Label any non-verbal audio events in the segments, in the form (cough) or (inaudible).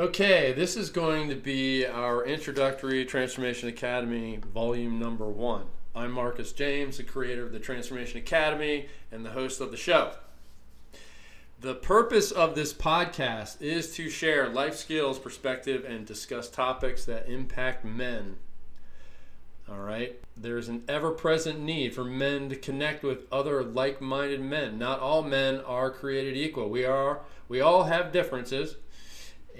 Okay, this is going to be our introductory Transformation Academy volume number one. I'm Marcus James, the creator of the Transformation Academy and the host of the show. The purpose of this podcast is to share life skills, perspective, and discuss topics that impact men. All right. There's an ever present need for men to connect with other like minded men. Not all men are created equal. We are we all have differences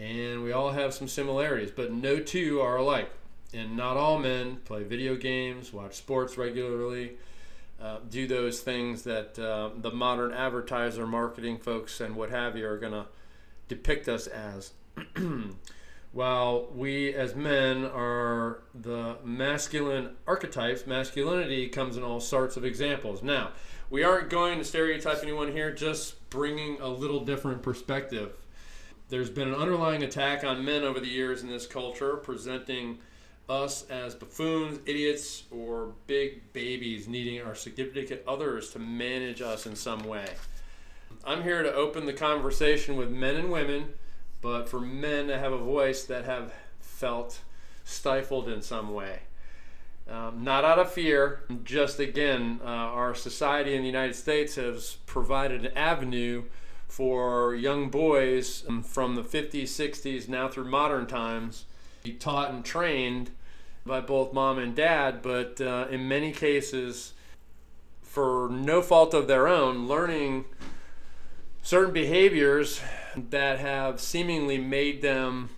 and we all have some similarities, but no two are alike. And not all men play video games, watch sports regularly, uh, do those things that uh, the modern advertiser, marketing folks, and what have you are going to depict us as. (clears throat) While we as men are the masculine archetypes, masculinity comes in all sorts of examples. Now, we aren't going to stereotype anyone here, just bringing a little different perspective there's been an underlying attack on men over the years in this culture, presenting us as buffoons, idiots, or big babies needing our significant others to manage us in some way. I'm here to open the conversation with men and women, but for men to have a voice that have felt stifled in some way. Um, not out of fear, just again, uh, our society in the United States has provided an avenue for young boys from the 50s, 60s, now through modern times, be taught and trained by both mom and dad, but uh, in many cases, for no fault of their own, learning certain behaviors that have seemingly made them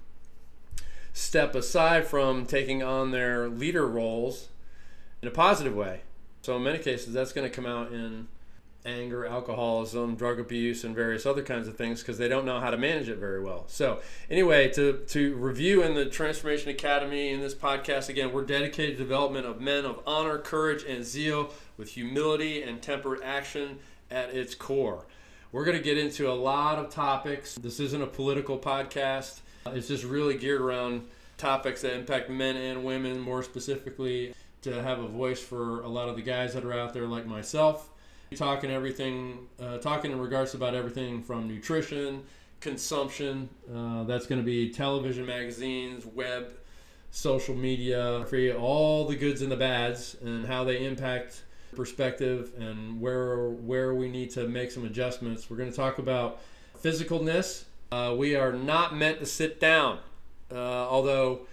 step aside from taking on their leader roles in a positive way. So, in many cases, that's going to come out in anger, alcoholism, drug abuse, and various other kinds of things because they don't know how to manage it very well. So, anyway, to, to review in the Transformation Academy in this podcast, again, we're dedicated to development of men of honor, courage, and zeal with humility and tempered action at its core. We're going to get into a lot of topics. This isn't a political podcast, it's just really geared around topics that impact men and women, more specifically, to have a voice for a lot of the guys that are out there, like myself talking everything, uh, talking in regards about everything from nutrition, consumption. Uh, that's going to be television, magazines, web, social media, all the goods and the bads, and how they impact perspective and where where we need to make some adjustments. We're going to talk about physicalness. Uh, we are not meant to sit down, uh, although.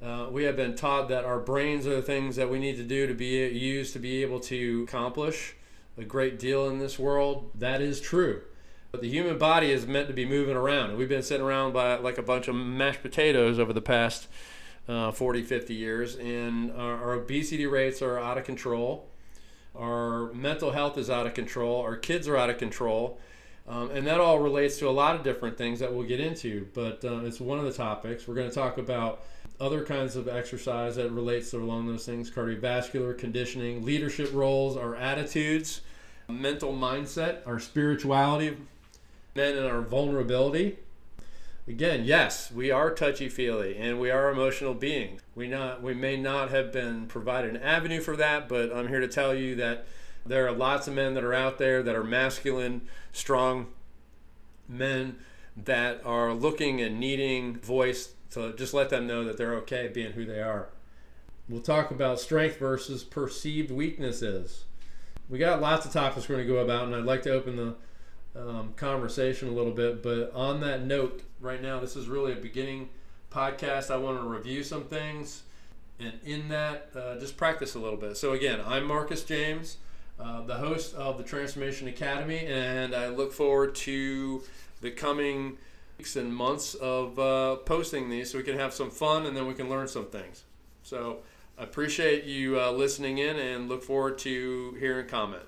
Uh, we have been taught that our brains are the things that we need to do to be used to be able to accomplish a great deal in this world. That is true. But the human body is meant to be moving around. We've been sitting around by like a bunch of mashed potatoes over the past uh, 40, 50 years, and our, our obesity rates are out of control. Our mental health is out of control. Our kids are out of control. Um, and that all relates to a lot of different things that we'll get into, but uh, it's one of the topics. We're going to talk about other kinds of exercise that relates to along those things cardiovascular conditioning, leadership roles, our attitudes, mental mindset, our spirituality, men and our vulnerability. Again, yes, we are touchy feely and we are emotional beings. We not we may not have been provided an avenue for that, but I'm here to tell you that there are lots of men that are out there that are masculine, strong men that are looking and needing voice to just let them know that they're okay being who they are. We'll talk about strength versus perceived weaknesses we got lots of topics we're going to go about, and I'd like to open the um, conversation a little bit. But on that note, right now, this is really a beginning podcast. I want to review some things, and in that, uh, just practice a little bit. So, again, I'm Marcus James, uh, the host of the Transformation Academy, and I look forward to the coming weeks and months of uh, posting these so we can have some fun and then we can learn some things. So, appreciate you uh, listening in and look forward to hearing comment.